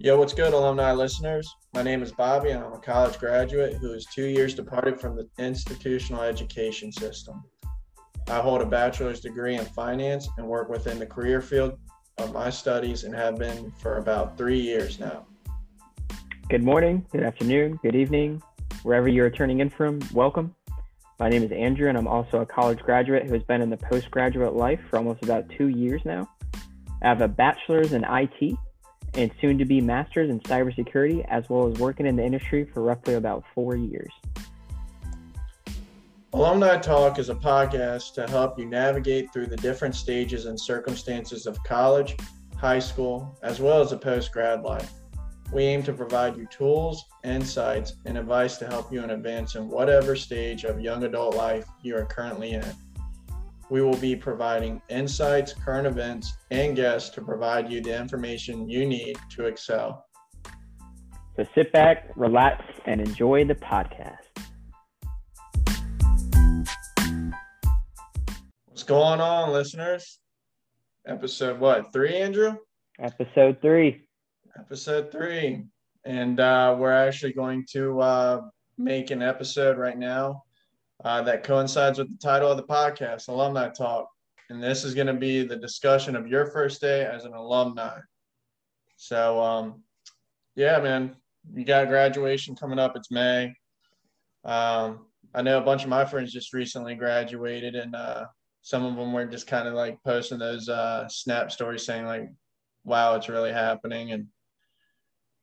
Yo, what's good, alumni listeners? My name is Bobby, and I'm a college graduate who is two years departed from the institutional education system. I hold a bachelor's degree in finance and work within the career field of my studies and have been for about three years now. Good morning, good afternoon, good evening, wherever you're turning in from, welcome. My name is Andrew, and I'm also a college graduate who has been in the postgraduate life for almost about two years now. I have a bachelor's in IT and soon to be master's in cybersecurity, as well as working in the industry for roughly about four years. Alumni Talk is a podcast to help you navigate through the different stages and circumstances of college, high school, as well as a post grad life. We aim to provide you tools, insights, and advice to help you in advance in whatever stage of young adult life you are currently in. We will be providing insights, current events, and guests to provide you the information you need to excel. So sit back, relax, and enjoy the podcast. What's going on, listeners? Episode what? Three, Andrew? Episode three. Episode three. And uh, we're actually going to uh, make an episode right now uh, that coincides with the title of the podcast, Alumni Talk. And this is going to be the discussion of your first day as an alumni. So, um, yeah, man, you got graduation coming up. It's May. Um, I know a bunch of my friends just recently graduated, and uh, some of them were just kind of like posting those uh, snap stories saying, like, wow, it's really happening. And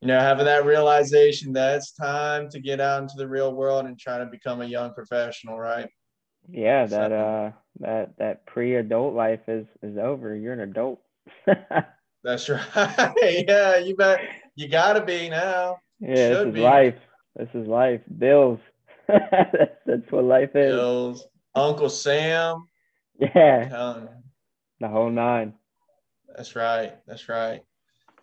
you know, having that realization that it's time to get out into the real world and try to become a young professional, right? Yeah, that so, uh that that pre-adult life is is over. You're an adult. that's right. yeah, you bet you gotta be now. Yeah, Should this is be. life. This is life. Bills. that's, that's what life is. Bills. Uncle Sam. Yeah. The whole nine. That's right. That's right.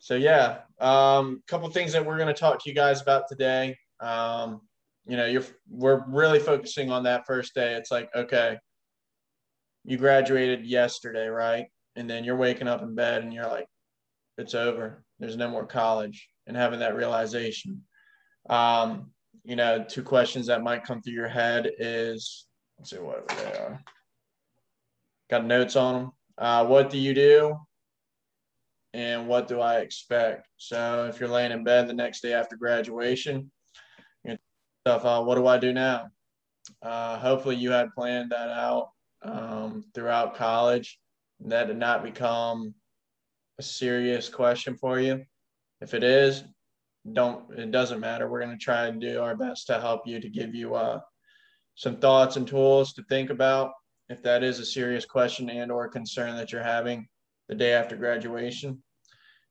So yeah, a um, couple things that we're going to talk to you guys about today. Um, you know, you're we're really focusing on that first day. It's like, okay, you graduated yesterday, right? And then you're waking up in bed and you're like, it's over. There's no more college, and having that realization. Um, you know, two questions that might come through your head is, let's see what they are. Got notes on them. Uh, what do you do? And what do I expect? So if you're laying in bed the next day after graduation, stuff what do I do now? Uh, hopefully you had planned that out um, throughout college. That did not become a serious question for you. If it is, don't it doesn't matter. We're going to try and do our best to help you to give you uh, some thoughts and tools to think about if that is a serious question and or concern that you're having the day after graduation.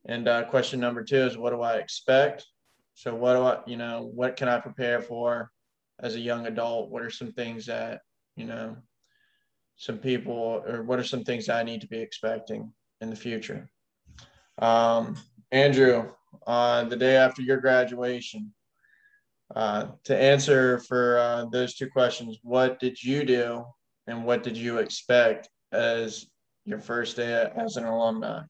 And uh, question number two is what do I expect? So what do I, you know, what can I prepare for as a young adult? What are some things that, you know, some people or what are some things I need to be expecting in the future? Um, Andrew, uh, the day after your graduation, uh, to answer for uh, those two questions, what did you do and what did you expect as your first day as an alumni?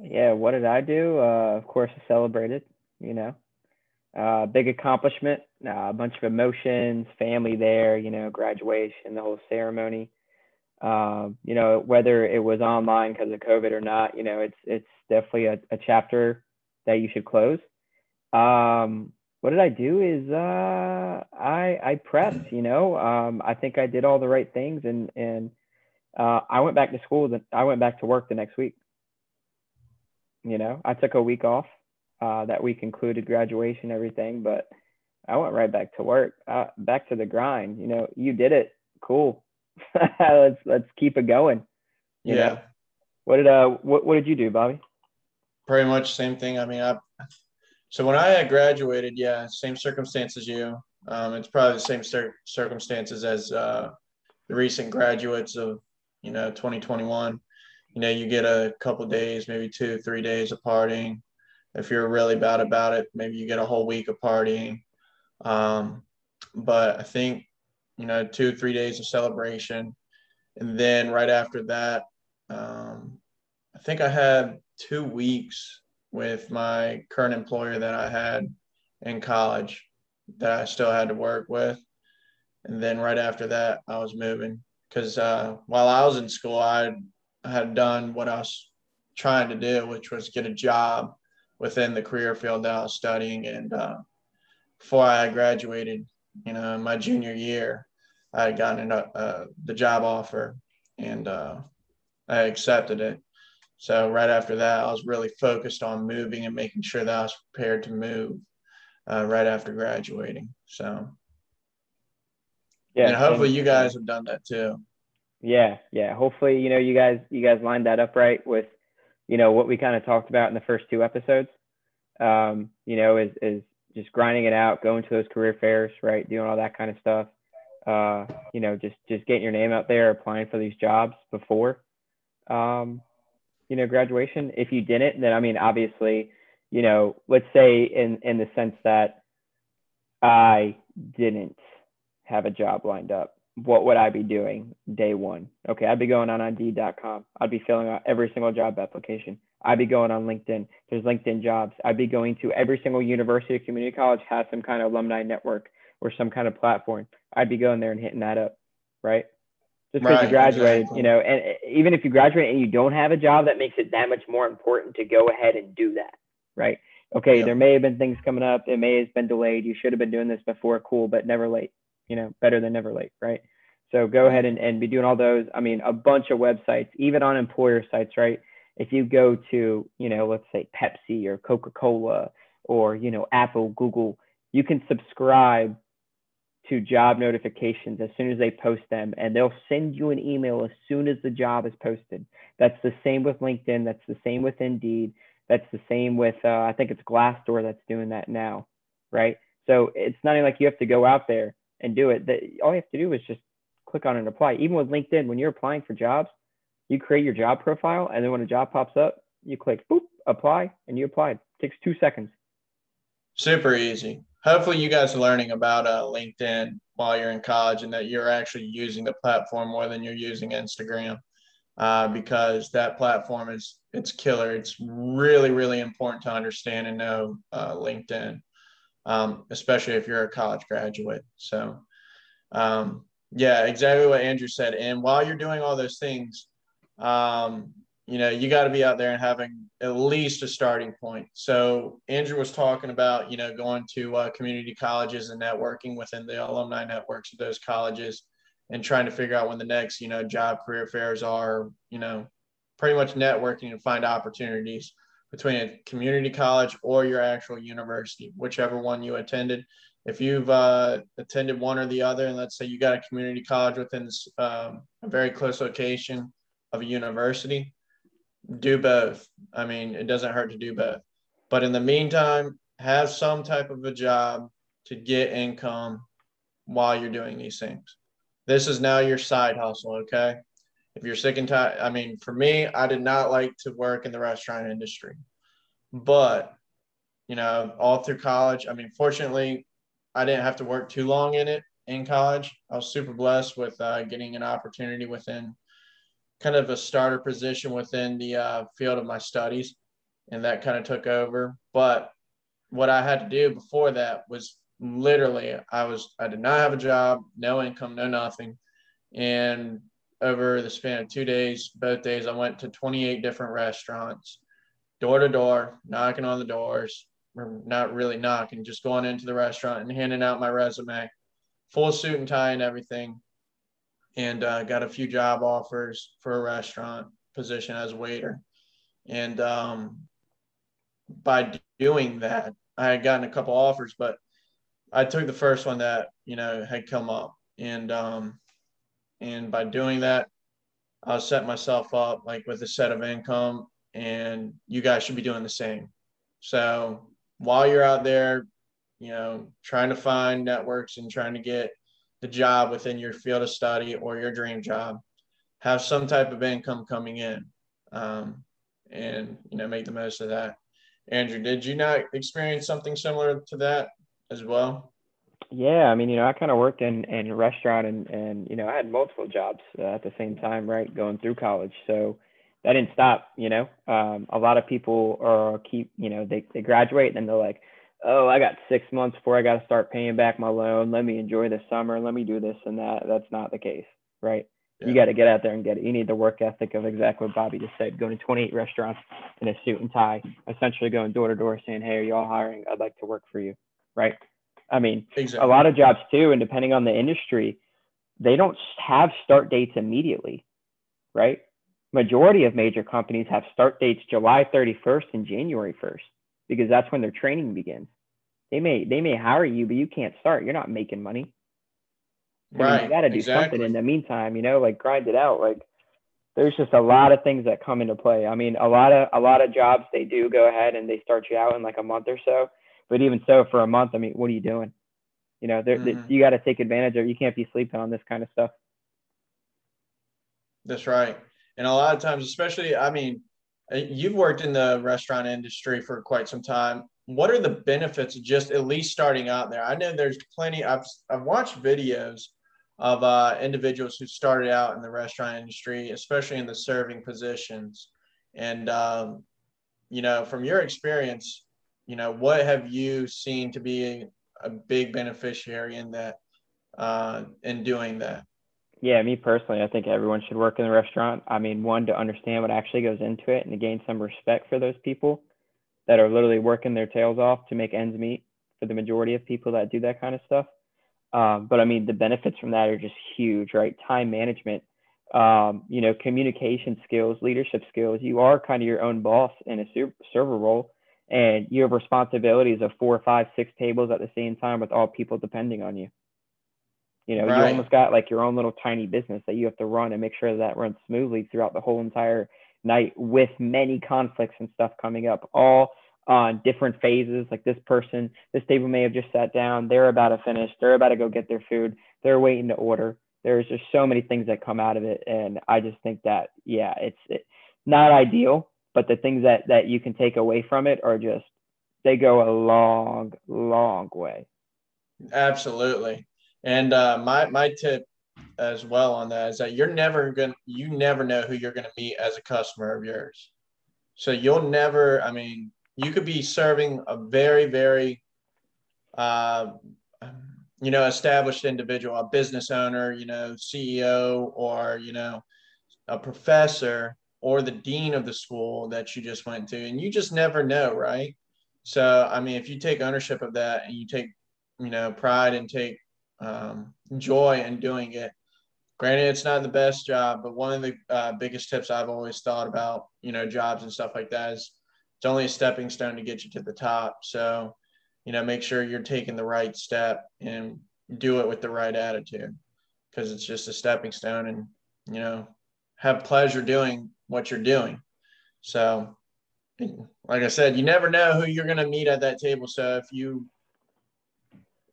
Yeah, what did I do? Uh, of course, I celebrated. You know, uh, big accomplishment, uh, a bunch of emotions, family there. You know, graduation, the whole ceremony. Um, you know, whether it was online because of COVID or not, you know, it's it's definitely a, a chapter that you should close. Um, what did I do? Is uh, I I prepped. You know, um, I think I did all the right things and and uh, I went back to school. That I went back to work the next week. You know, I took a week off. Uh, that week included graduation, everything, but I went right back to work, uh, back to the grind. You know, you did it. Cool. let's let's keep it going. yeah. Know? What did uh what what did you do, Bobby? Pretty much same thing. I mean, I so when I had graduated, yeah, same circumstances you. Um, it's probably the same cir- circumstances as uh, the recent graduates of you know 2021 you know you get a couple days maybe two three days of partying. If you're really bad about it maybe you get a whole week of partying. Um, but i think you know two three days of celebration. And then right after that um, i think i had two weeks with my current employer that I had in college that I still had to work with. And then right after that, I was moving because uh, while I was in school, I had done what I was trying to do, which was get a job within the career field that I was studying. And uh, before I graduated, you know, my junior year, I had gotten uh, the job offer and uh, I accepted it. So right after that, I was really focused on moving and making sure that I was prepared to move uh, right after graduating. So yeah, and hopefully and, you guys have done that too. Yeah, yeah. Hopefully, you know, you guys you guys lined that up right with, you know, what we kind of talked about in the first two episodes. Um, you know, is is just grinding it out, going to those career fairs, right, doing all that kind of stuff. Uh, you know, just just getting your name out there, applying for these jobs before, um, you know, graduation. If you didn't, then I mean, obviously, you know, let's say in in the sense that I didn't have a job lined up, what would I be doing day one? Okay, I'd be going on Indeed.com. I'd be filling out every single job application. I'd be going on LinkedIn. There's LinkedIn jobs. I'd be going to every single university or community college has some kind of alumni network or some kind of platform. I'd be going there and hitting that up, right? Just because right, you graduated, exactly. you know, and even if you graduate and you don't have a job, that makes it that much more important to go ahead and do that, right? Okay, yep. there may have been things coming up. It may have been delayed. You should have been doing this before. Cool, but never late. You know, better than never late, right? So go ahead and, and be doing all those. I mean, a bunch of websites, even on employer sites, right? if you go to, you know, let's say Pepsi or Coca Cola or, you know, Apple, Google, you can subscribe to job notifications as soon as they post them and they'll send you an email as soon as the job is posted. That's the same with LinkedIn. That's the same with Indeed. That's the same with, uh, I think it's Glassdoor that's doing that now, right? So it's not even like you have to go out there and do it. That all you have to do is just click on and apply. Even with LinkedIn, when you're applying for jobs, you create your job profile, and then when a job pops up, you click boop, apply, and you apply. It takes two seconds. Super easy. Hopefully, you guys are learning about uh, LinkedIn while you're in college, and that you're actually using the platform more than you're using Instagram, uh, because that platform is it's killer. It's really, really important to understand and know uh, LinkedIn, um, especially if you're a college graduate. So, um, yeah, exactly what Andrew said. And while you're doing all those things, um, you know, you got to be out there and having at least a starting point. So Andrew was talking about, you know, going to uh, community colleges and networking within the alumni networks of those colleges and trying to figure out when the next, you know, job career fairs are, you know, pretty much networking and find opportunities between a community college or your actual university, whichever one you attended. If you've uh, attended one or the other, and let's say you got a community college within um, a very close location, of a university, do both. I mean, it doesn't hurt to do both. But in the meantime, have some type of a job to get income while you're doing these things. This is now your side hustle, okay? If you're sick and tired, I mean, for me, I did not like to work in the restaurant industry. But, you know, all through college, I mean, fortunately, I didn't have to work too long in it in college. I was super blessed with uh, getting an opportunity within kind of a starter position within the uh, field of my studies, and that kind of took over. But what I had to do before that was literally I was I did not have a job, no income, no nothing, and over the span of two days, both days, I went to 28 different restaurants, door to door, knocking on the doors, or not really knocking, just going into the restaurant and handing out my resume, full suit and tie and everything and uh, got a few job offers for a restaurant position as a waiter. And um, by doing that, I had gotten a couple offers, but I took the first one that you know had come up, and um, and by doing that, I'll set myself up like with a set of income, and you guys should be doing the same. So while you're out there, you know, trying to find networks and trying to get the job within your field of study or your dream job, have some type of income coming in, um, and you know make the most of that. Andrew, did you not experience something similar to that as well? Yeah, I mean, you know, I kind of worked in, in a restaurant and, and, you know, I had multiple jobs uh, at the same time, right, going through college. So that didn't stop. You know, um, a lot of people are keep, you know, they they graduate and then they're like, oh, I got six months before I got to start paying back my loan. Let me enjoy the summer. Let me do this and that. That's not the case, right? Yeah. You got to get out there and get it. You need the work ethic of exactly what Bobby just said. Going to 28 restaurants in a suit and tie, essentially going door to door saying, "Hey, are you all hiring? I'd like to work for you." Right? I mean, exactly. a lot of jobs too, and depending on the industry, they don't have start dates immediately, right? Majority of major companies have start dates July 31st and January 1st because that's when their training begins. They may they may hire you, but you can't start. You're not making money. right. you got to do exactly. something in the meantime. You know, like grind it out. Like there's just a lot of things that come into play. I mean, a lot of a lot of jobs they do go ahead and they start you out in like a month or so. But even so, for a month, I mean, what are you doing? You know, mm-hmm. you got to take advantage of. You can't be sleeping on this kind of stuff. That's right. And a lot of times, especially, I mean, uh, you've worked in the restaurant industry for quite some time. What are the benefits of just at least starting out there? I know there's plenty. I've I've watched videos of uh, individuals who started out in the restaurant industry, especially in the serving positions. And um, you know, from your experience, you know, what have you seen to be a, a big beneficiary in that, uh, in doing that? Yeah, me personally, I think everyone should work in the restaurant. I mean, one to understand what actually goes into it and to gain some respect for those people that are literally working their tails off to make ends meet for the majority of people that do that kind of stuff. Um, but I mean, the benefits from that are just huge, right? Time management, um, you know, communication skills, leadership skills. You are kind of your own boss in a server role, and you have responsibilities of four, five, six tables at the same time with all people depending on you. You know, right. you almost got like your own little tiny business that you have to run and make sure that, that runs smoothly throughout the whole entire night with many conflicts and stuff coming up, all on different phases. Like this person, this table may have just sat down, they're about to finish, they're about to go get their food, they're waiting to order. There's just so many things that come out of it. And I just think that, yeah, it's it, not ideal, but the things that, that you can take away from it are just, they go a long, long way. Absolutely. And uh, my my tip as well on that is that you're never to you never know who you're to meet as a customer of yours. So you'll never. I mean, you could be serving a very very uh, you know established individual, a business owner, you know CEO, or you know a professor or the dean of the school that you just went to, and you just never know, right? So I mean, if you take ownership of that and you take you know pride and take um, joy in doing it. Granted, it's not the best job, but one of the uh, biggest tips I've always thought about, you know, jobs and stuff like that is it's only a stepping stone to get you to the top. So, you know, make sure you're taking the right step and do it with the right attitude because it's just a stepping stone and, you know, have pleasure doing what you're doing. So, like I said, you never know who you're going to meet at that table. So if you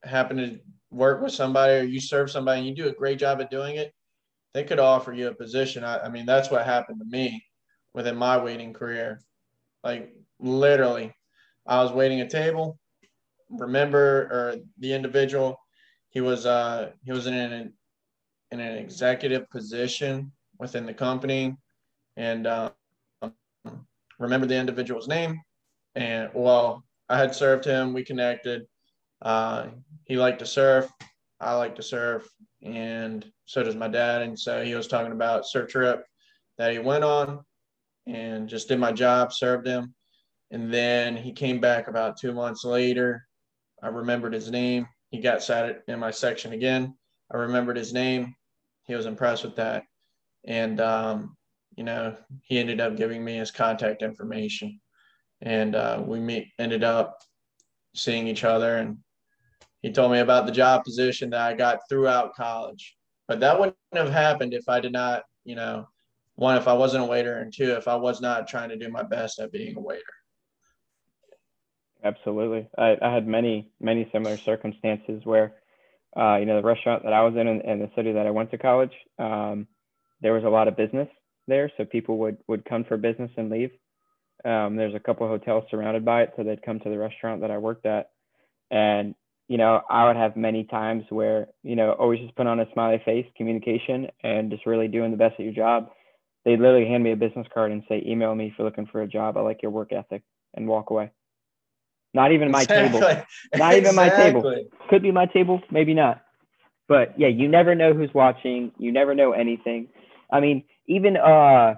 happen to work with somebody or you serve somebody and you do a great job at doing it, they could offer you a position. I, I mean, that's what happened to me within my waiting career. Like literally, I was waiting a table. Remember, or the individual, he was uh he was in an in an executive position within the company, and uh, remember the individual's name. And well, I had served him. We connected. Uh, he liked to surf. I like to surf, and so does my dad. And so he was talking about surf trip that he went on, and just did my job, served him, and then he came back about two months later. I remembered his name. He got sat in my section again. I remembered his name. He was impressed with that, and um, you know he ended up giving me his contact information, and uh, we meet ended up seeing each other and he told me about the job position that I got throughout college. But that wouldn't have happened if I did not, you know, one, if I wasn't a waiter, and two, if I was not trying to do my best at being a waiter. Absolutely. I, I had many, many similar circumstances where, uh, you know, the restaurant that I was in and, the city that I went to college, um, there was a lot of business there. So people would, would come for business and leave. Um, there's a couple of hotels surrounded by it. So they'd come to the restaurant that I worked at. And you know, I would have many times where, you know, always just put on a smiley face, communication, and just really doing the best at your job. they literally hand me a business card and say, email me if you're looking for a job. I like your work ethic and walk away. Not even my exactly. table. Not even my table. Could be my table, maybe not. But yeah, you never know who's watching. You never know anything. I mean, even uh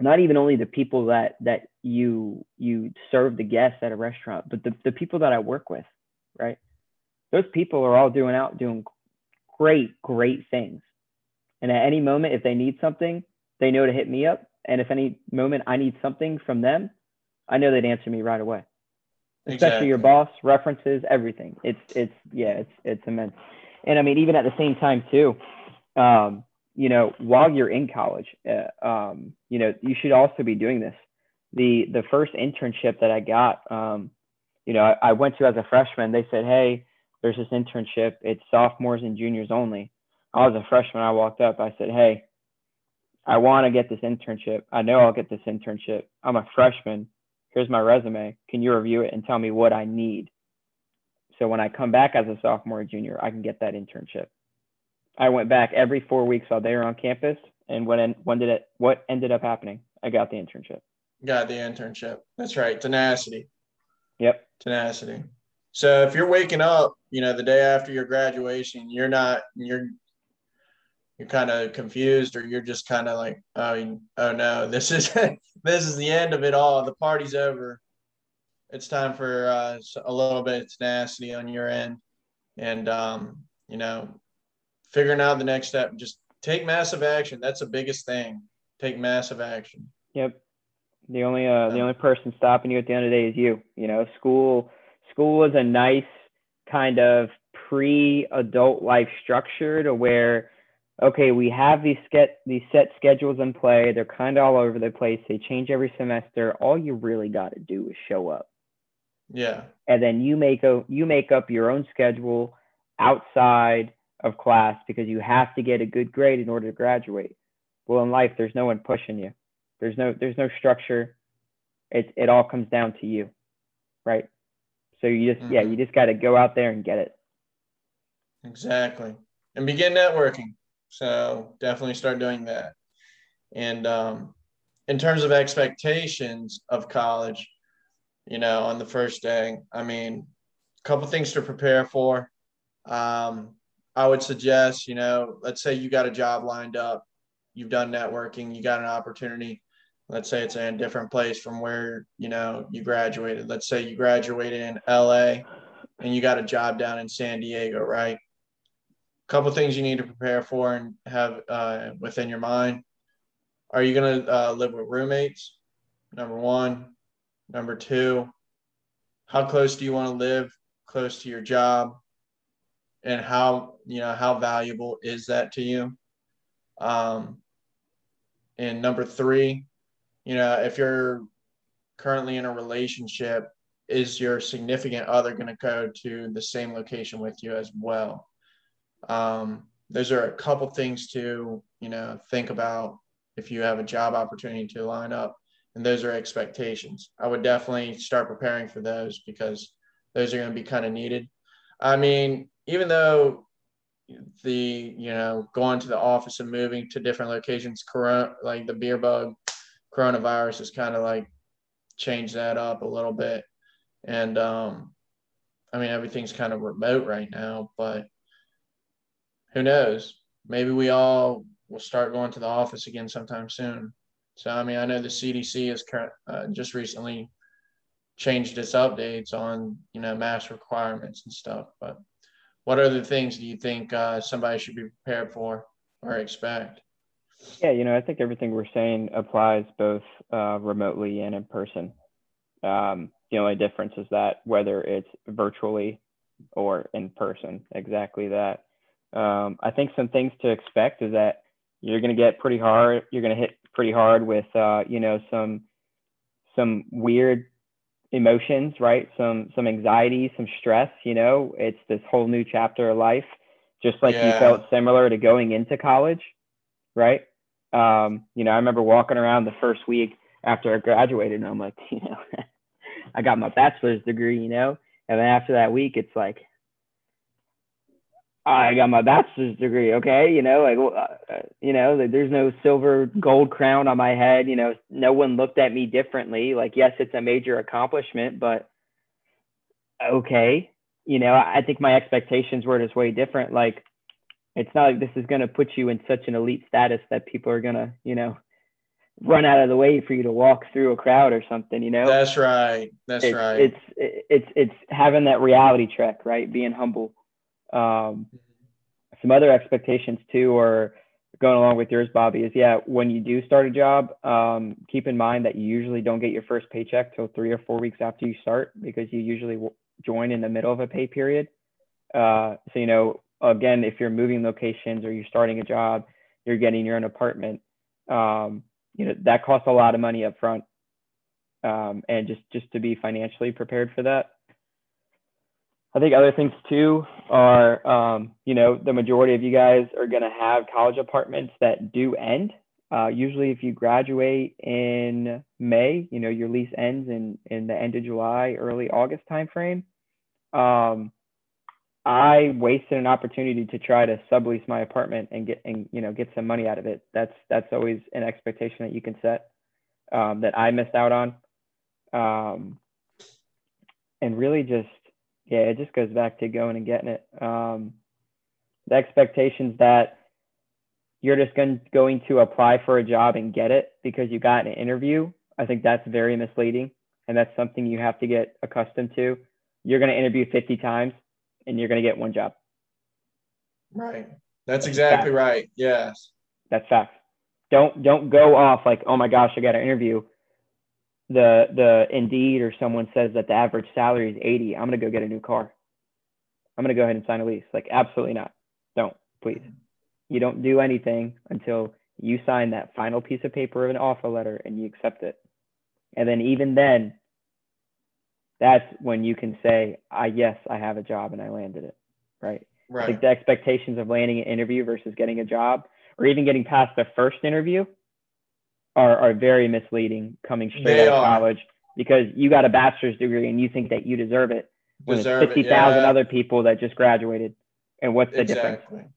not even only the people that that you you serve the guests at a restaurant, but the, the people that I work with, right? Those people are all doing out doing great, great things. And at any moment, if they need something, they know to hit me up. And if any moment I need something from them, I know they'd answer me right away. Especially exactly. your boss, references, everything. It's it's yeah, it's it's immense. And I mean, even at the same time too, um, you know, while you're in college, uh, um, you know, you should also be doing this. The the first internship that I got, um, you know, I, I went to as a freshman. They said, hey, there's this internship. It's sophomores and juniors only. I was a freshman. I walked up. I said, hey, I want to get this internship. I know I'll get this internship. I'm a freshman. Here's my resume. Can you review it and tell me what I need? So when I come back as a sophomore or junior, I can get that internship. I went back every four weeks while they were on campus. And when when did it? What ended up happening? I got the internship. Got the internship. That's right. Tenacity. Yep. Tenacity. So if you're waking up, you know, the day after your graduation, you're not you're you're kind of confused or you're just kind of like, oh, oh no, this is this is the end of it all. The party's over. It's time for uh, a little bit of tenacity on your end, and um, you know, figuring out the next step. Just take massive action. That's the biggest thing. Take massive action. Yep. The only uh, the only person stopping you at the end of the day is you. You know, school school is a nice kind of pre-adult life structure to where okay, we have these get these set schedules in play. They're kind of all over the place. They change every semester. All you really got to do is show up. Yeah. And then you make a you make up your own schedule outside of class because you have to get a good grade in order to graduate. Well, in life, there's no one pushing you. There's no there's no structure. It it all comes down to you, right? So you just mm-hmm. yeah you just got to go out there and get it. Exactly, and begin networking. So definitely start doing that. And um, in terms of expectations of college, you know, on the first day, I mean, a couple things to prepare for. Um, I would suggest, you know, let's say you got a job lined up, you've done networking, you got an opportunity. Let's say it's in a different place from where, you know, you graduated. Let's say you graduated in LA and you got a job down in San Diego, right? A couple things you need to prepare for and have uh, within your mind. Are you going to uh, live with roommates? Number one. Number two, how close do you want to live close to your job? And how, you know, how valuable is that to you? Um, and number three, you know, if you're currently in a relationship, is your significant other going to go to the same location with you as well? Um, those are a couple things to you know think about if you have a job opportunity to line up, and those are expectations. I would definitely start preparing for those because those are going to be kind of needed. I mean, even though the you know going to the office and moving to different locations, corona like the beer bug coronavirus has kind of like changed that up a little bit, and um, I mean everything's kind of remote right now, but who knows? Maybe we all will start going to the office again sometime soon. So, I mean, I know the CDC has uh, just recently changed its updates on, you know, mask requirements and stuff. But what other things do you think uh, somebody should be prepared for or expect? Yeah, you know, I think everything we're saying applies both uh, remotely and in person. Um, the only difference is that whether it's virtually or in person, exactly that. Um, I think some things to expect is that you're going to get pretty hard. You're going to hit pretty hard with, uh, you know, some some weird emotions, right? Some some anxiety, some stress. You know, it's this whole new chapter of life, just like yeah. you felt similar to going into college, right? Um, you know, I remember walking around the first week after I graduated, and I'm like, you know, I got my bachelor's degree, you know, and then after that week, it's like, I got my bachelor's degree. Okay, you know, like uh, you know, there's no silver gold crown on my head. You know, no one looked at me differently. Like, yes, it's a major accomplishment, but okay, you know, I think my expectations were just way different. Like, it's not like this is going to put you in such an elite status that people are going to, you know, run out of the way for you to walk through a crowd or something. You know, that's right. That's it's, right. It's it's it's having that reality check, right? Being humble um, some other expectations too are going along with yours, Bobby, is yeah, when you do start a job, um, keep in mind that you usually don't get your first paycheck till three or four weeks after you start because you usually join in the middle of a pay period. Uh, so, you know, again, if you're moving locations or you're starting a job, you're getting your own apartment, um, you know, that costs a lot of money up front. Um, and just, just to be financially prepared for that. I think other things too are, um, you know, the majority of you guys are going to have college apartments that do end. Uh, usually, if you graduate in May, you know, your lease ends in in the end of July, early August timeframe. Um, I wasted an opportunity to try to sublease my apartment and get and you know get some money out of it. That's that's always an expectation that you can set um, that I missed out on, um, and really just yeah, it just goes back to going and getting it. Um, the expectations that you're just going, going to apply for a job and get it because you got an interview, I think that's very misleading. And that's something you have to get accustomed to. You're going to interview 50 times and you're going to get one job. Right. That's, that's exactly fact. right. Yes. That's fact. Don't don't go off like, oh my gosh, I got an interview the the Indeed or someone says that the average salary is 80, I'm gonna go get a new car. I'm gonna go ahead and sign a lease. Like absolutely not. Don't please. You don't do anything until you sign that final piece of paper of an offer letter and you accept it. And then even then, that's when you can say, "I yes, I have a job and I landed it." Right. Right. Like the expectations of landing an interview versus getting a job, or even getting past the first interview, are, are very misleading coming straight they out of college because you got a bachelor's degree and you think that you deserve it when deserve there's 50,000 yeah. other people that just graduated. And what's the exactly. difference?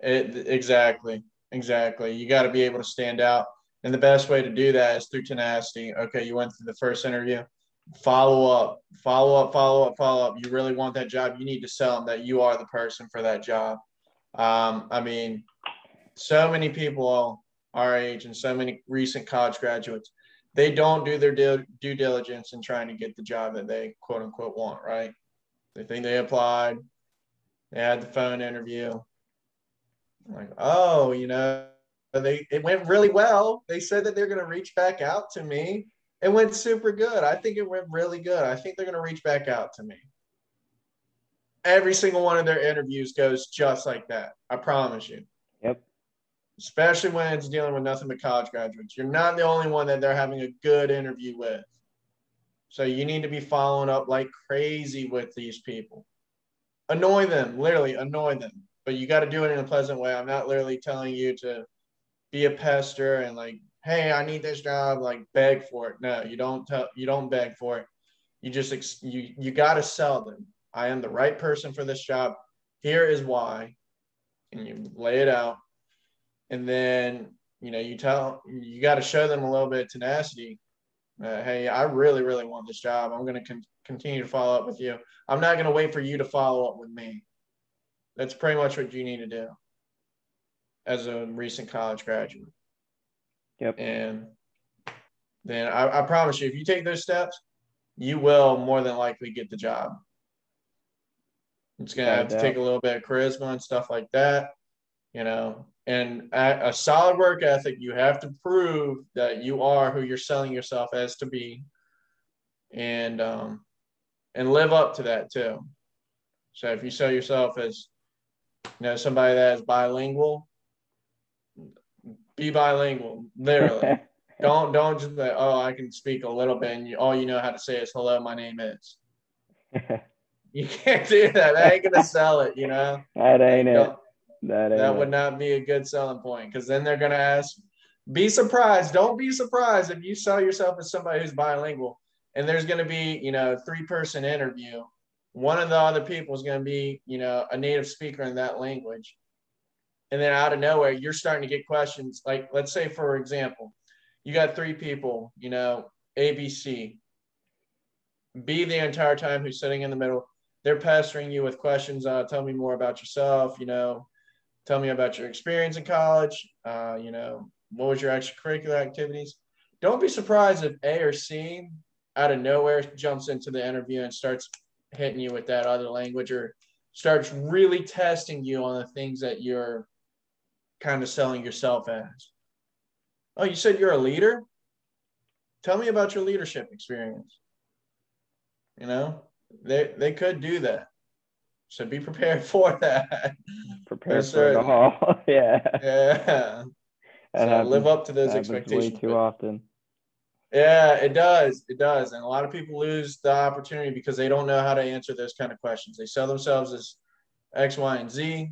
It, exactly. Exactly. You got to be able to stand out. And the best way to do that is through tenacity. Okay, you went through the first interview. Follow up, follow up, follow up, follow up. You really want that job. You need to sell them that you are the person for that job. Um, I mean, so many people our age and so many recent college graduates, they don't do their due diligence in trying to get the job that they quote unquote want, right? They think they applied, they had the phone interview. Like, oh, you know, they it went really well. They said that they're going to reach back out to me. It went super good. I think it went really good. I think they're going to reach back out to me. Every single one of their interviews goes just like that. I promise you. Especially when it's dealing with nothing but college graduates. You're not the only one that they're having a good interview with. So you need to be following up like crazy with these people. Annoy them, literally annoy them. But you got to do it in a pleasant way. I'm not literally telling you to be a pester and like, hey, I need this job, like beg for it. No, you don't tell you don't beg for it. You just you you got to sell them. I am the right person for this job. Here is why. And you lay it out and then you know you tell you got to show them a little bit of tenacity uh, hey i really really want this job. I'm going to con- continue to follow up with you. I'm not going to wait for you to follow up with me. That's pretty much what you need to do as a recent college graduate. Yep. And then I, I promise you if you take those steps you will more than likely get the job. It's going to have to take a little bit of charisma and stuff like that you know and a, a solid work ethic you have to prove that you are who you're selling yourself as to be. And um and live up to that too. So if you sell yourself as you know somebody that is bilingual be bilingual literally. Don't don't just like oh i can speak a little bit and you, all you know how to say is hello my name is. You can't do that. That ain't gonna sell it you know? That ain't it that, that would not be a good selling point because then they're going to ask, be surprised. Don't be surprised if you sell yourself as somebody who's bilingual and there's going to be, you know, three person interview one of the other people is going to be, you know, a native speaker in that language. And then out of nowhere, you're starting to get questions. Like, let's say, for example, you got three people, you know, ABC, B the entire time who's sitting in the middle. They're pestering you with questions. Uh, tell me more about yourself. You know, tell me about your experience in college. Uh, you know, what was your extracurricular activities? Don't be surprised if A or C out of nowhere jumps into the interview and starts hitting you with that other language or starts really testing you on the things that you're kind of selling yourself as. Oh, you said you're a leader? Tell me about your leadership experience. You know, they they could do that. So be prepared for that. Prepare for it all. yeah. Yeah. So happens, live up to those expectations. Way too often. Yeah, it does. It does. And a lot of people lose the opportunity because they don't know how to answer those kind of questions. They sell themselves as X, Y, and Z.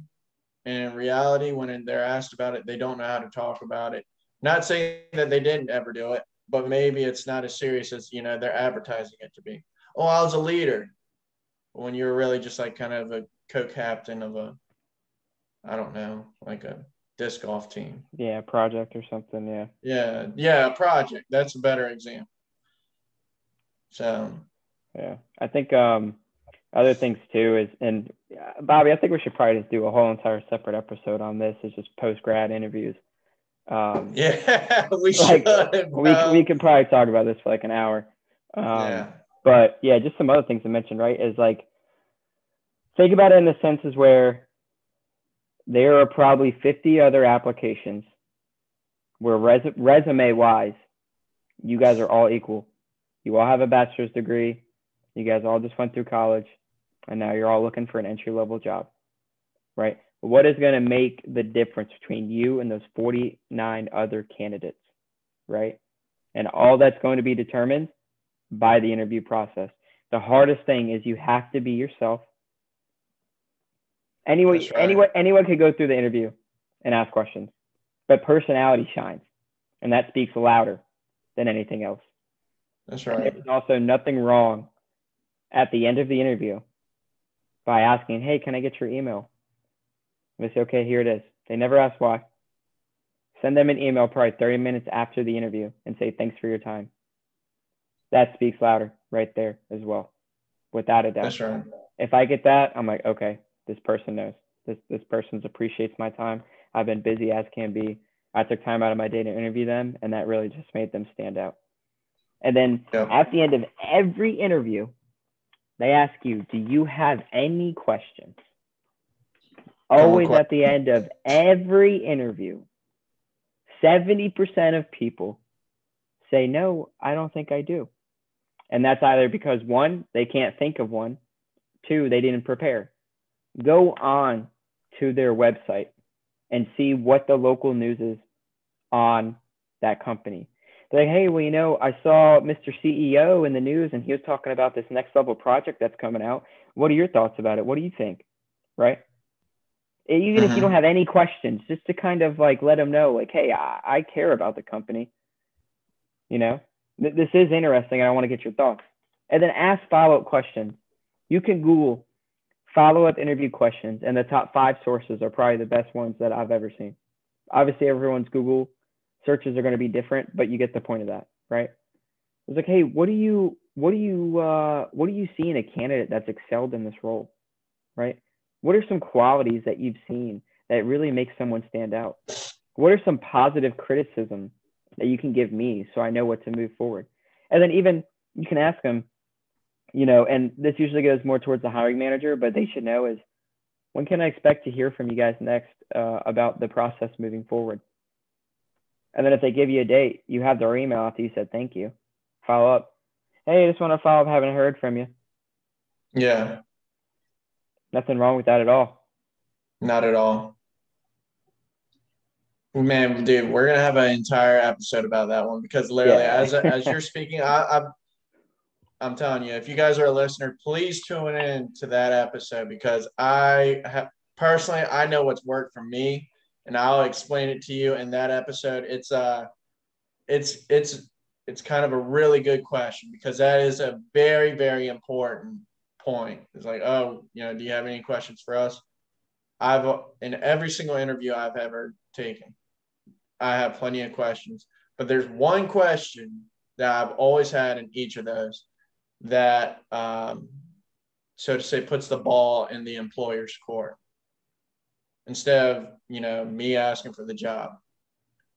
And in reality, when they're asked about it, they don't know how to talk about it. Not saying that they didn't ever do it, but maybe it's not as serious as you know they're advertising it to be. Oh, I was a leader. When you're really just like kind of a co-captain of a, I don't know, like a disc golf team. Yeah, project or something. Yeah. Yeah, yeah, a project. That's a better example. So. Yeah, I think um, other things too is, and uh, Bobby, I think we should probably just do a whole entire separate episode on this. It's just post grad interviews. Um, yeah, we like, should. We we could probably talk about this for like an hour. Um, yeah. But yeah, just some other things to mention, right? Is like think about it in the senses where there are probably 50 other applications where res- resume wise, you guys are all equal. You all have a bachelor's degree. You guys all just went through college and now you're all looking for an entry level job, right? What is going to make the difference between you and those 49 other candidates, right? And all that's going to be determined by the interview process. The hardest thing is you have to be yourself Anyone, right. anyone, anyone could go through the interview and ask questions, but personality shines, and that speaks louder than anything else. That's right. there's also nothing wrong at the end of the interview by asking, "Hey, can I get your email?" And they say, "Okay, here it is." They never ask why. Send them an email probably 30 minutes after the interview and say, "Thanks for your time." That speaks louder right there as well, without a doubt. That's right. If I get that, I'm like, okay, this person knows. This this person appreciates my time. I've been busy as can be. I took time out of my day to interview them, and that really just made them stand out. And then yeah. at the end of every interview, they ask you, "Do you have any questions?" Always at the end of every interview, 70% of people say, No, I don't think I do. And that's either because one, they can't think of one, two, they didn't prepare go on to their website and see what the local news is on that company. They're like, hey, well, you know, I saw Mr. CEO in the news and he was talking about this next level project that's coming out. What are your thoughts about it? What do you think? Right? Even if you mm-hmm. don't have any questions, just to kind of like let them know, like, hey, I, I care about the company. You know, this is interesting. I want to get your thoughts. And then ask follow up questions. You can Google follow up interview questions, and the top five sources are probably the best ones that I've ever seen. Obviously, everyone's Google searches are going to be different, but you get the point of that, right? It's like, hey, what do you what do you uh, what do you see in a candidate that's excelled in this role, right? What are some qualities that you've seen that really make someone stand out? What are some positive criticism that you can give me so I know what to move forward? And then even you can ask them, you know, and this usually goes more towards the hiring manager, but they should know is when can I expect to hear from you guys next uh, about the process moving forward? And then if they give you a date, you have their email after you said thank you. Follow up. Hey, I just want to follow up. Haven't heard from you. Yeah. Nothing wrong with that at all. Not at all. Man, dude, we're gonna have an entire episode about that one because literally, yeah. as as you're speaking, I, I I'm telling you, if you guys are a listener, please tune in to that episode because I have personally I know what's worked for me, and I'll explain it to you in that episode. It's uh, it's it's it's kind of a really good question because that is a very very important point. It's like, oh, you know, do you have any questions for us? I've in every single interview I've ever taken, I have plenty of questions. But there's one question that I've always had in each of those that, um, so to say, puts the ball in the employer's court instead of you know me asking for the job.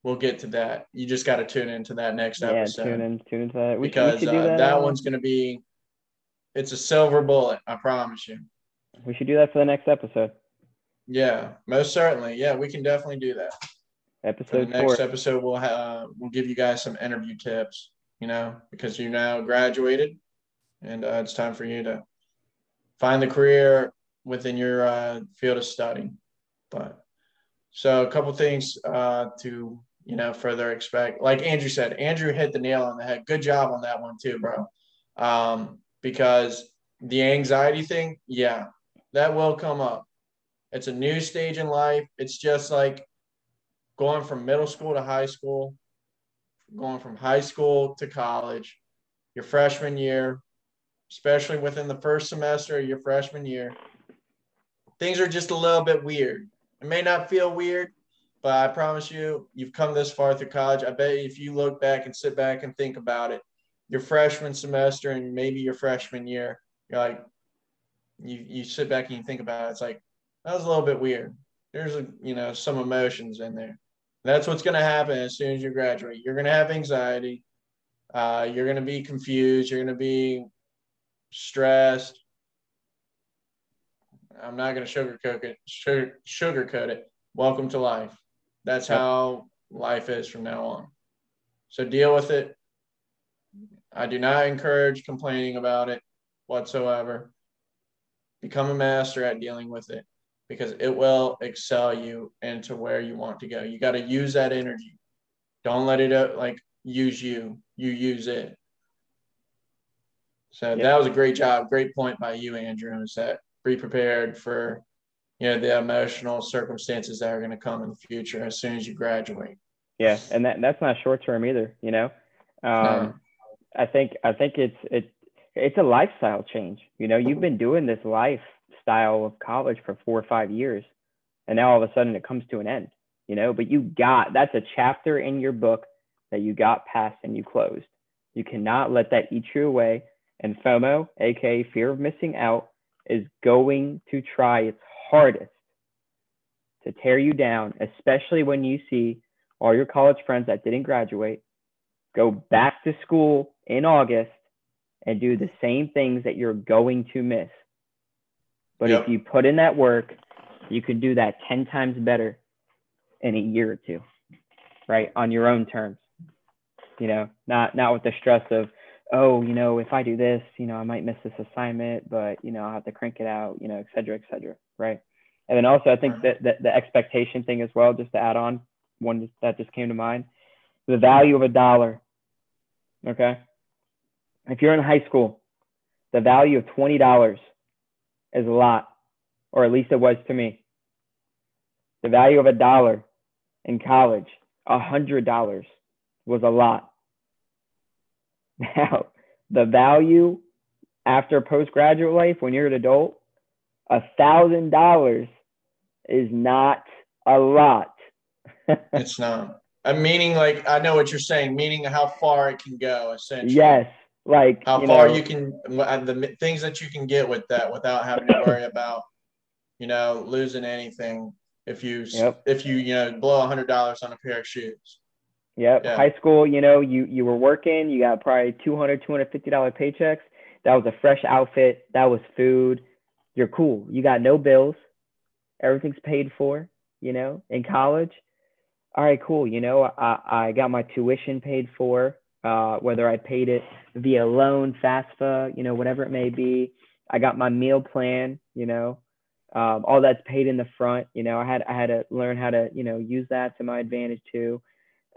We'll get to that. You just got to tune into that next yeah, episode. tune in, tune into that. We because should, uh, that, that one's going to be, it's a silver bullet. I promise you. We should do that for the next episode. Yeah, most certainly. Yeah, we can definitely do that. Episode next four. episode, we'll have we'll give you guys some interview tips. You know, because you now graduated, and uh, it's time for you to find the career within your uh, field of study. But so a couple things uh, to you know further expect. Like Andrew said, Andrew hit the nail on the head. Good job on that one too, bro. Um, because the anxiety thing, yeah, that will come up. It's a new stage in life. It's just like going from middle school to high school, going from high school to college, your freshman year, especially within the first semester of your freshman year. Things are just a little bit weird. It may not feel weird, but I promise you, you've come this far through college. I bet if you look back and sit back and think about it, your freshman semester and maybe your freshman year, you're like, you you sit back and you think about it. It's like that was a little bit weird. There's a you know some emotions in there. That's what's going to happen as soon as you graduate. You're going to have anxiety. Uh, you're going to be confused. You're going to be stressed. I'm not going to sugarcoat it. Sugar, sugarcoat it. Welcome to life. That's how life is from now on. So deal with it. I do not encourage complaining about it whatsoever. Become a master at dealing with it because it will excel you into where you want to go. You got to use that energy. Don't let it uh, like use you. You use it. So that was a great job. Great point by you, Andrew. Is that be prepared for you know the emotional circumstances that are going to come in the future as soon as you graduate yeah and that that's not short term either you know um, no. i think i think it's it it's a lifestyle change you know you've been doing this lifestyle of college for four or five years and now all of a sudden it comes to an end you know but you got that's a chapter in your book that you got past and you closed you cannot let that eat you away and fomo aka fear of missing out is going to try its hardest to tear you down, especially when you see all your college friends that didn't graduate go back to school in August and do the same things that you're going to miss. But yep. if you put in that work, you can do that 10 times better in a year or two, right? On your own terms. You know, not not with the stress of oh, you know, if I do this, you know, I might miss this assignment, but you know, I'll have to crank it out, you know, et cetera, et cetera. Right. And then also I think that, that the expectation thing as well, just to add on one that just came to mind, the value of a dollar. Okay. If you're in high school, the value of $20 is a lot, or at least it was to me. The value of a dollar in college, a hundred dollars was a lot. Now, the value after postgraduate life when you're an adult, a thousand dollars is not a lot. it's not. I'm meaning like I know what you're saying, meaning how far it can go, essentially. Yes, like how you far know, you can the things that you can get with that without having to worry about, you know, losing anything if you yep. if you you know blow a hundred dollars on a pair of shoes. Yep. Yeah. High school, you know, you you were working, you got probably 200 250 dollar paychecks. That was a fresh outfit, that was food. You're cool. You got no bills. Everything's paid for, you know, in college. All right, cool. You know, I I got my tuition paid for, uh, whether I paid it via loan, FAFSA, you know, whatever it may be. I got my meal plan, you know, um, all that's paid in the front. You know, I had I had to learn how to, you know, use that to my advantage too.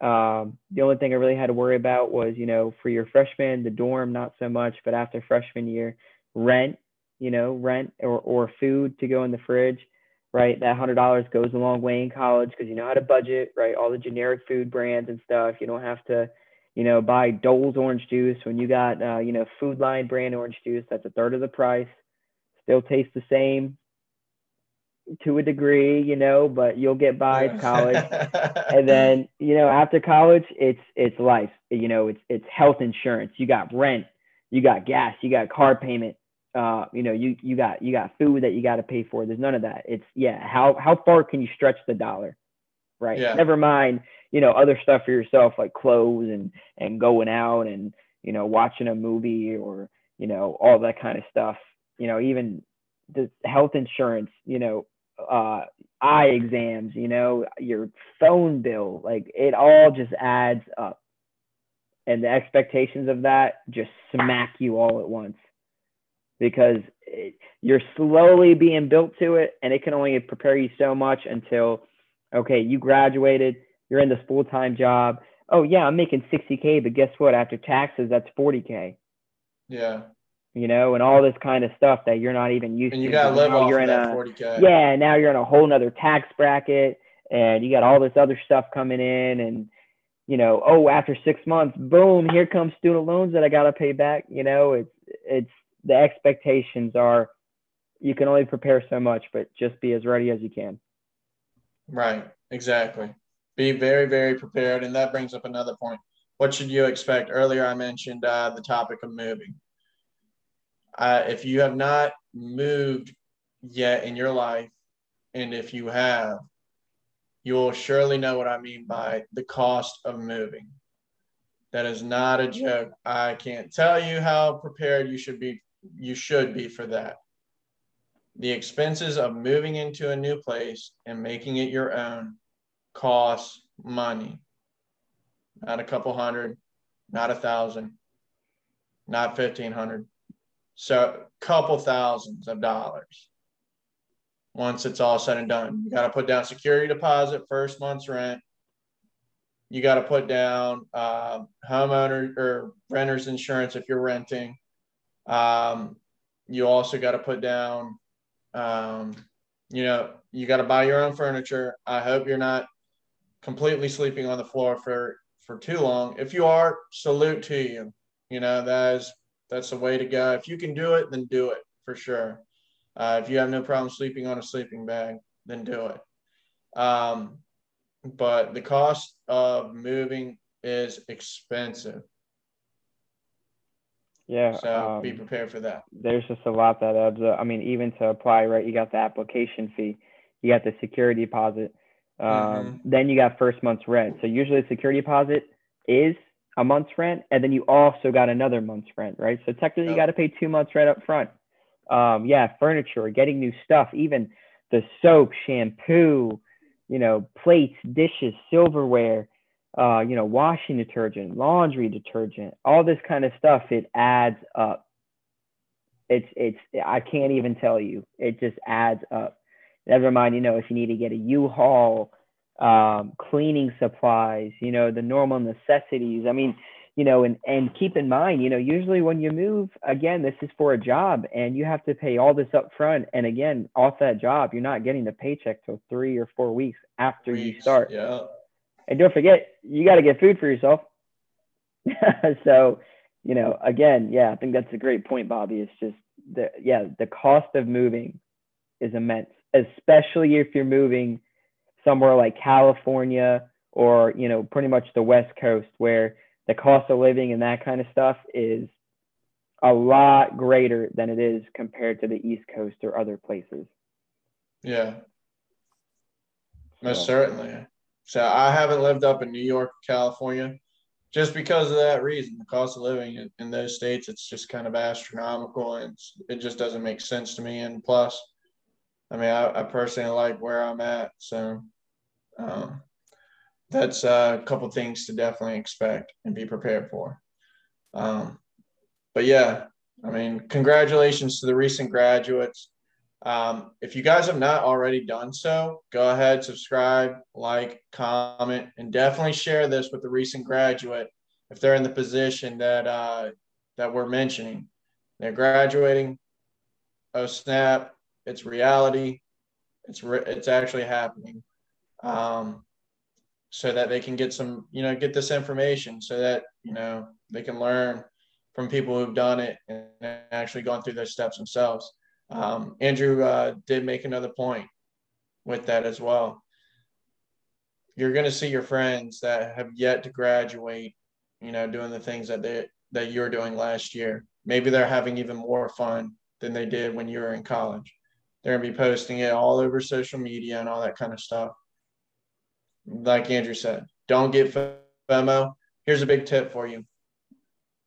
Um, the only thing I really had to worry about was, you know, for your freshman, the dorm, not so much, but after freshman year, rent, you know, rent or, or food to go in the fridge, right? That hundred dollars goes a long way in college because you know how to budget, right? All the generic food brands and stuff. You don't have to, you know, buy Dole's orange juice when you got, uh, you know, Food Lion brand orange juice. That's a third of the price. still tastes the same to a degree, you know, but you'll get by college. and then, you know, after college, it's it's life. You know, it's it's health insurance. You got rent, you got gas, you got car payment. Uh, you know, you you got you got food that you got to pay for. There's none of that. It's yeah, how how far can you stretch the dollar? Right. Yeah. Never mind, you know, other stuff for yourself like clothes and and going out and, you know, watching a movie or, you know, all that kind of stuff. You know, even the health insurance, you know, uh, eye exams, you know, your phone bill, like it all just adds up. And the expectations of that just smack you all at once because it, you're slowly being built to it and it can only prepare you so much until, okay, you graduated, you're in this full time job. Oh, yeah, I'm making 60K, but guess what? After taxes, that's 40K. Yeah you know, and all this kind of stuff that you're not even used to. and you to. gotta live off you're in a, 40K. Yeah, now you're in a whole nother tax bracket and you got all this other stuff coming in and you know, oh, after six months, boom, here comes student loans that I gotta pay back. You know, it's it's the expectations are you can only prepare so much, but just be as ready as you can. Right, exactly. Be very, very prepared. And that brings up another point. What should you expect? Earlier, I mentioned uh, the topic of moving uh, if you have not moved yet in your life, and if you have, you will surely know what I mean by the cost of moving. That is not a joke. I can't tell you how prepared you should be. You should be for that. The expenses of moving into a new place and making it your own costs money. Not a couple hundred, not a thousand, not fifteen hundred, so a couple thousands of dollars once it's all said and done. You got to put down security deposit, first month's rent. You got to put down uh, homeowner or renter's insurance if you're renting. Um, you also got to put down, um, you know, you got to buy your own furniture. I hope you're not completely sleeping on the floor for for too long. If you are, salute to you. You know that is that's the way to go. If you can do it, then do it for sure. Uh, if you have no problem sleeping on a sleeping bag, then do it. Um, but the cost of moving is expensive. Yeah. So um, be prepared for that. There's just a lot that adds up. I mean, even to apply, right? You got the application fee, you got the security deposit, um, mm-hmm. then you got first month's rent. So usually, the security deposit is a month's rent, and then you also got another month's rent, right? So technically, yep. you got to pay two months rent up front. Um, yeah, furniture, getting new stuff, even the soap, shampoo, you know, plates, dishes, silverware, uh, you know, washing detergent, laundry detergent, all this kind of stuff. It adds up. It's it's I can't even tell you. It just adds up. Never mind, you know, if you need to get a U-Haul um, cleaning supplies, you know, the normal necessities. I mean, you know, and, and keep in mind, you know, usually when you move, again, this is for a job and you have to pay all this up front. And again, off that job, you're not getting the paycheck till three or four weeks after weeks, you start. Yeah. And don't forget, you got to get food for yourself. so, you know, again, yeah, I think that's a great point, Bobby. It's just the, yeah, the cost of moving is immense, especially if you're moving somewhere like California or you know pretty much the West Coast where the cost of living and that kind of stuff is a lot greater than it is compared to the East Coast or other places. Yeah. Most so. certainly. So I haven't lived up in New York, California, just because of that reason. The cost of living in, in those states, it's just kind of astronomical, and it just doesn't make sense to me. And plus, I mean, I, I personally like where I'm at, so um, that's a couple things to definitely expect and be prepared for. Um, but yeah, I mean, congratulations to the recent graduates. Um, if you guys have not already done so, go ahead, subscribe, like, comment, and definitely share this with the recent graduate if they're in the position that uh, that we're mentioning. They're graduating. Oh snap! It's reality. It's re- it's actually happening. Um, so that they can get some, you know, get this information so that, you know, they can learn from people who've done it and actually gone through those steps themselves. Um, Andrew uh, did make another point with that as well. You're going to see your friends that have yet to graduate, you know, doing the things that they that you're doing last year. Maybe they're having even more fun than they did when you were in college. They're going to be posting it all over social media and all that kind of stuff. Like Andrew said, don't get FOMO. Here's a big tip for you.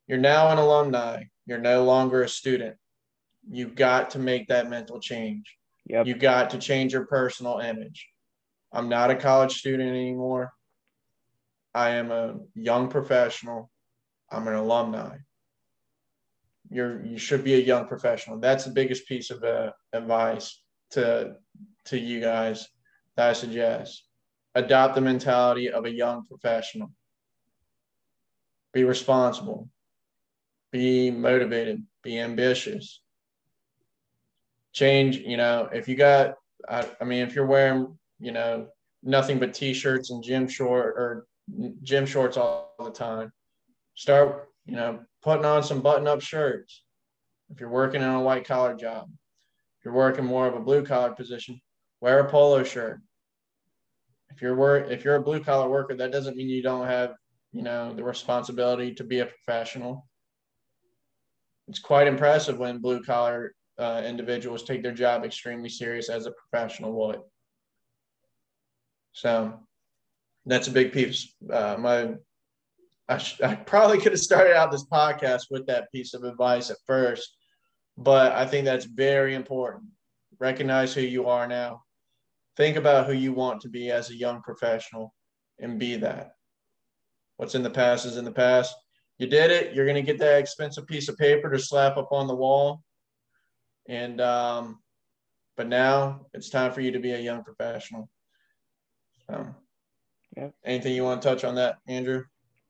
You're now an alumni. You're no longer a student. You've got to make that mental change. Yep. You've got to change your personal image. I'm not a college student anymore. I am a young professional. I'm an alumni. You're you should be a young professional. That's the biggest piece of uh, advice to to you guys that I suggest. Adopt the mentality of a young professional. Be responsible. Be motivated. Be ambitious change, you know, if you got, I, I mean, if you're wearing, you know, nothing but t-shirts and gym short or gym shorts all the time, start, you know, putting on some button-up shirts. If you're working in a white collar job, if you're working more of a blue collar position, wear a polo shirt. If you're work, if you're a blue collar worker, that doesn't mean you don't have, you know, the responsibility to be a professional. It's quite impressive when blue collar uh, individuals take their job extremely serious as a professional would. So that's a big piece. Uh, my, I, sh- I probably could have started out this podcast with that piece of advice at first, but I think that's very important. Recognize who you are now. Think about who you want to be as a young professional and be that. What's in the past is in the past. You did it. You're going to get that expensive piece of paper to slap up on the wall and um, but now it's time for you to be a young professional. So, yeah. Anything you want to touch on that, Andrew?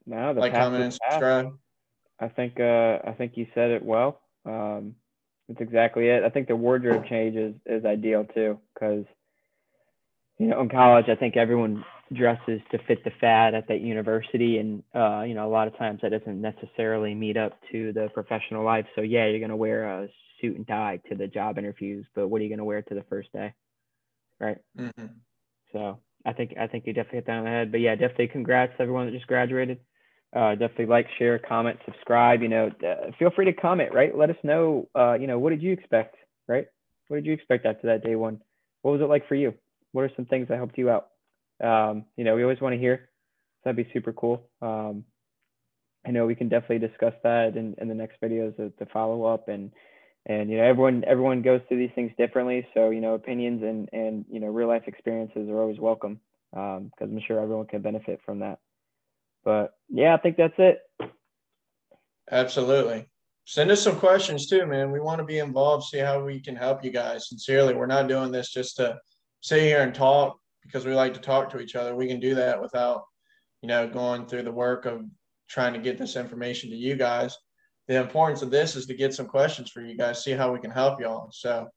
No, the like, comment, and subscribe. I think uh, I think you said it well. Um, that's exactly it. I think the wardrobe change is, is ideal too, because you know in college I think everyone dresses to fit the fad at that university, and uh, you know a lot of times that doesn't necessarily meet up to the professional life. So yeah, you're gonna wear a suit and tie to the job interviews, but what are you going to wear to the first day? Right. Mm-hmm. So I think I think you definitely hit that on the head. But yeah, definitely congrats to everyone that just graduated. Uh, definitely like, share, comment, subscribe. You know, uh, feel free to comment. Right. Let us know. Uh, you know, what did you expect? Right. What did you expect after that day one? What was it like for you? What are some things that helped you out? Um, you know, we always want to hear. That'd be super cool. Um, I know we can definitely discuss that in, in the next videos to, to follow up and and you know everyone everyone goes through these things differently so you know opinions and and you know real life experiences are always welcome because um, i'm sure everyone can benefit from that but yeah i think that's it. Absolutely. Send us some questions too man. We want to be involved see how we can help you guys. Sincerely we're not doing this just to sit here and talk because we like to talk to each other. We can do that without you know going through the work of trying to get this information to you guys. The importance of this is to get some questions for you guys, see how we can help y'all. So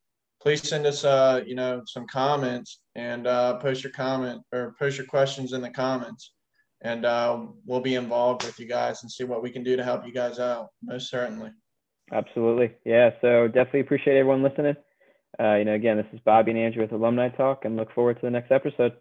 please send us, uh, you know, some comments and uh, post your comment or post your questions in the comments. And uh, we'll be involved with you guys and see what we can do to help you guys out. Most certainly. Absolutely. Yeah. So definitely appreciate everyone listening. Uh, you know, again, this is Bobby and Andrew with Alumni Talk and look forward to the next episode.